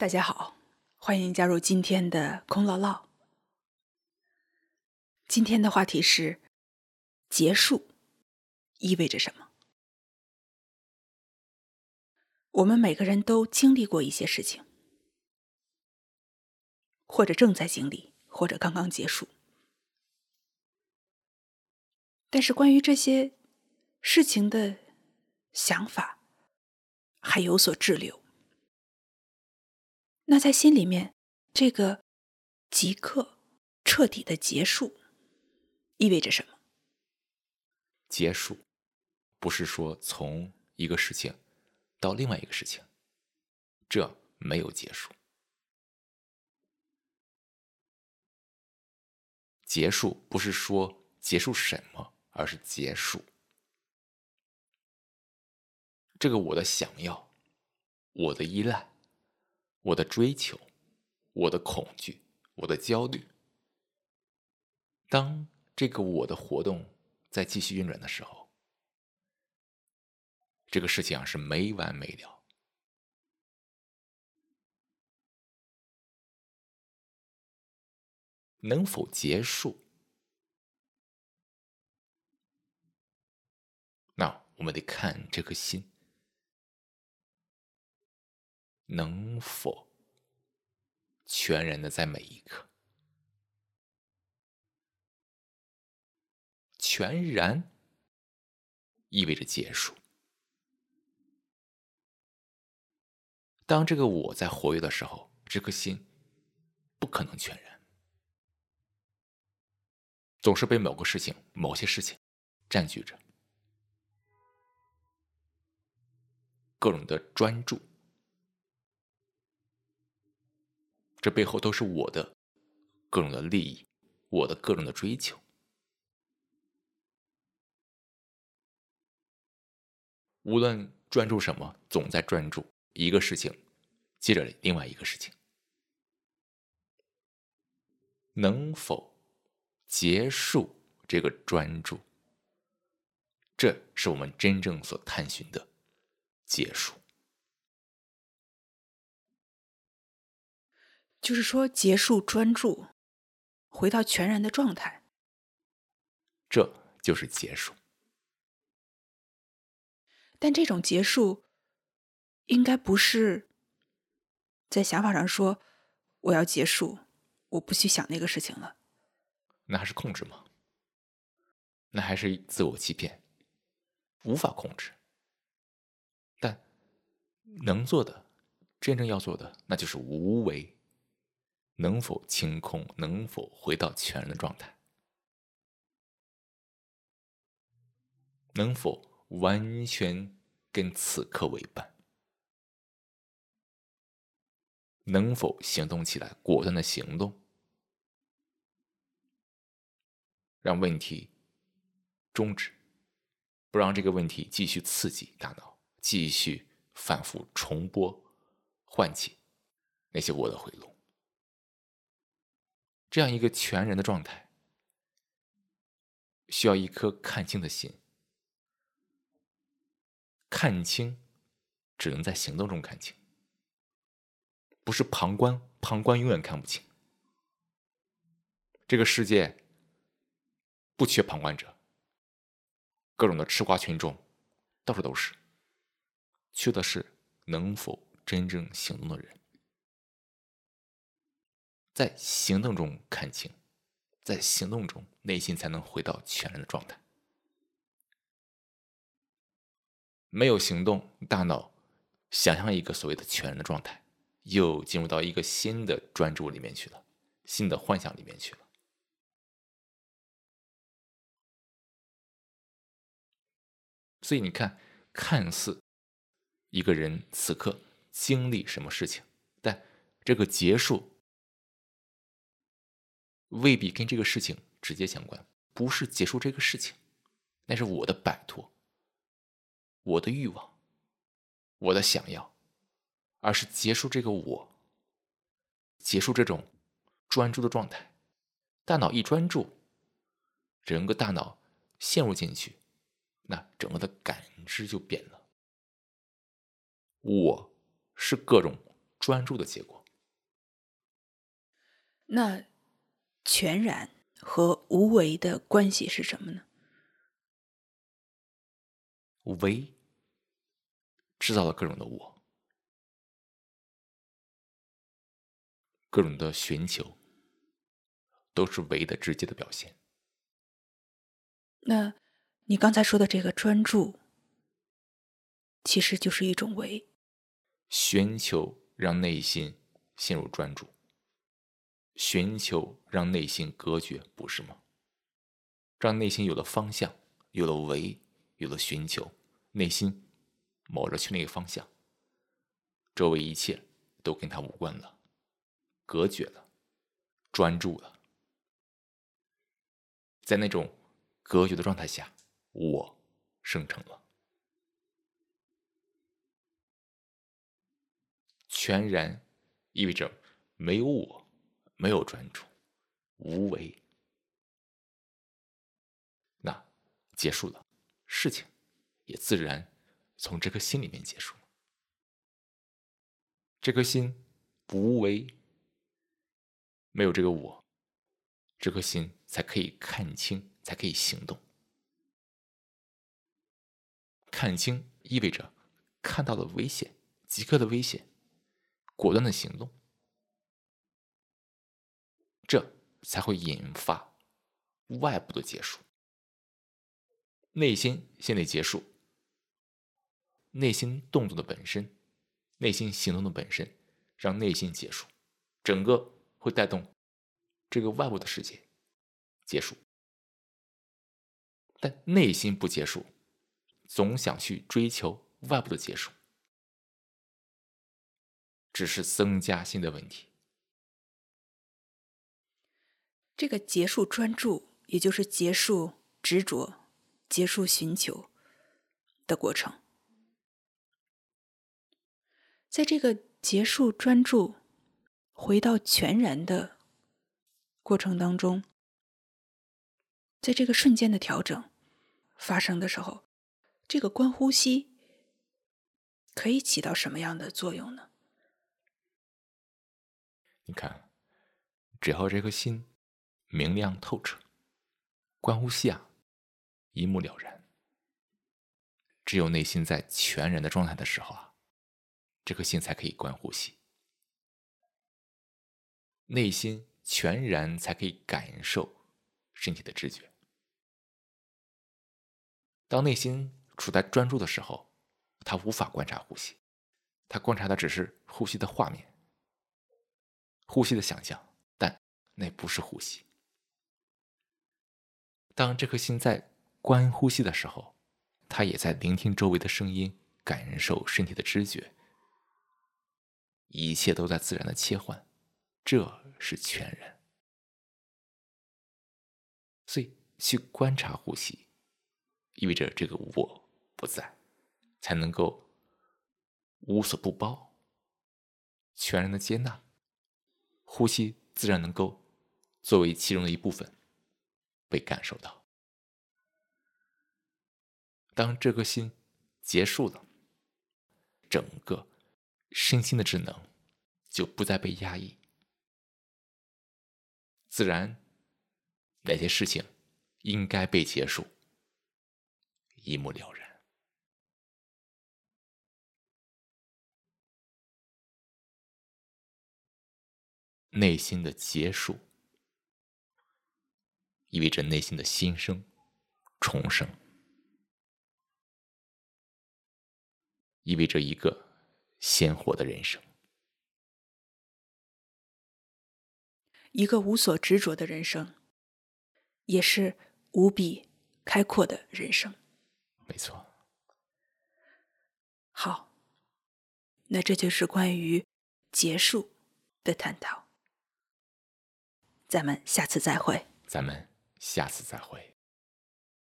大家好，欢迎加入今天的空唠唠。今天的话题是：结束意味着什么？我们每个人都经历过一些事情，或者正在经历，或者刚刚结束。但是关于这些事情的想法还有所滞留。那在心里面，这个即刻、彻底的结束意味着什么？结束不是说从一个事情到另外一个事情，这没有结束。结束不是说结束什么，而是结束这个我的想要，我的依赖。我的追求，我的恐惧，我的焦虑。当这个我的活动在继续运转的时候，这个事情啊是没完没了。能否结束？那我们得看这颗心。能否全然的在每一刻？全然意味着结束。当这个我在活跃的时候，这颗心不可能全然，总是被某个事情、某些事情占据着，各种的专注。这背后都是我的各种的利益，我的各种的追求。无论专注什么，总在专注一个事情，接着另外一个事情。能否结束这个专注？这是我们真正所探寻的结束。就是说，结束专注，回到全然的状态，这就是结束。但这种结束，应该不是在想法上说我要结束，我不去想那个事情了。那还是控制吗？那还是自我欺骗，无法控制。但能做的，真正要做的，那就是无为。能否清空？能否回到全然的状态？能否完全跟此刻为伴？能否行动起来？果断的行动，让问题终止，不让这个问题继续刺激大脑，继续反复重播，唤起那些我的回路。这样一个全人的状态，需要一颗看清的心。看清，只能在行动中看清，不是旁观，旁观永远看不清。这个世界不缺旁观者，各种的吃瓜群众到处都是，缺的是能否真正行动的人。在行动中看清，在行动中内心才能回到全然的状态。没有行动，大脑想象一个所谓的全然的状态，又进入到一个新的专注里面去了，新的幻想里面去了。所以你看，看似一个人此刻经历什么事情，但这个结束。未必跟这个事情直接相关，不是结束这个事情，那是我的摆脱，我的欲望，我的想要，而是结束这个我，结束这种专注的状态。大脑一专注，整个大脑陷入进去，那整个的感知就变了。我是各种专注的结果。那全然和无为的关系是什么呢？为制造了各种的我，各种的寻求，都是为的直接的表现。那你刚才说的这个专注，其实就是一种为。寻求让内心陷入专注，寻求让内心隔绝，不是吗？让内心有了方向，有了为，有了寻求，内心卯着去那个方向，周围一切都跟他无关了，隔绝了，专注了，在那种隔绝的状态下，我生成了。全然意味着没有我，没有专注，无为。那结束了，事情也自然从这颗心里面结束了。这颗心无为，没有这个我，这颗心才可以看清，才可以行动。看清意味着看到了危险，即刻的危险。果断的行动，才会引发外部的结束。内心先得结束，内心动作的本身，内心行动的本身，让内心结束，整个会带动这个外部的世界结束。但内心不结束，总想去追求外部的结束。只是增加新的问题。这个结束专注，也就是结束执着、结束寻求的过程。在这个结束专注、回到全然的过程当中，在这个瞬间的调整发生的时候，这个观呼吸可以起到什么样的作用呢？你看，只要这颗心明亮透彻，观呼吸啊，一目了然。只有内心在全然的状态的时候啊，这颗心才可以观呼吸。内心全然才可以感受身体的知觉。当内心处在专注的时候，他无法观察呼吸，他观察的只是呼吸的画面。呼吸的想象，但那不是呼吸。当这颗心在观呼吸的时候，他也在聆听周围的声音，感受身体的知觉，一切都在自然的切换，这是全然。所以，去观察呼吸，意味着这个我不在，才能够无所不包，全然的接纳。呼吸自然能够作为其中的一部分被感受到。当这颗心结束了，整个身心的智能就不再被压抑，自然哪些事情应该被结束，一目了然。内心的结束，意味着内心的新生、重生，意味着一个鲜活的人生，一个无所执着的人生，也是无比开阔的人生。没错。好，那这就是关于结束的探讨。咱们下次再会。咱们下次再会。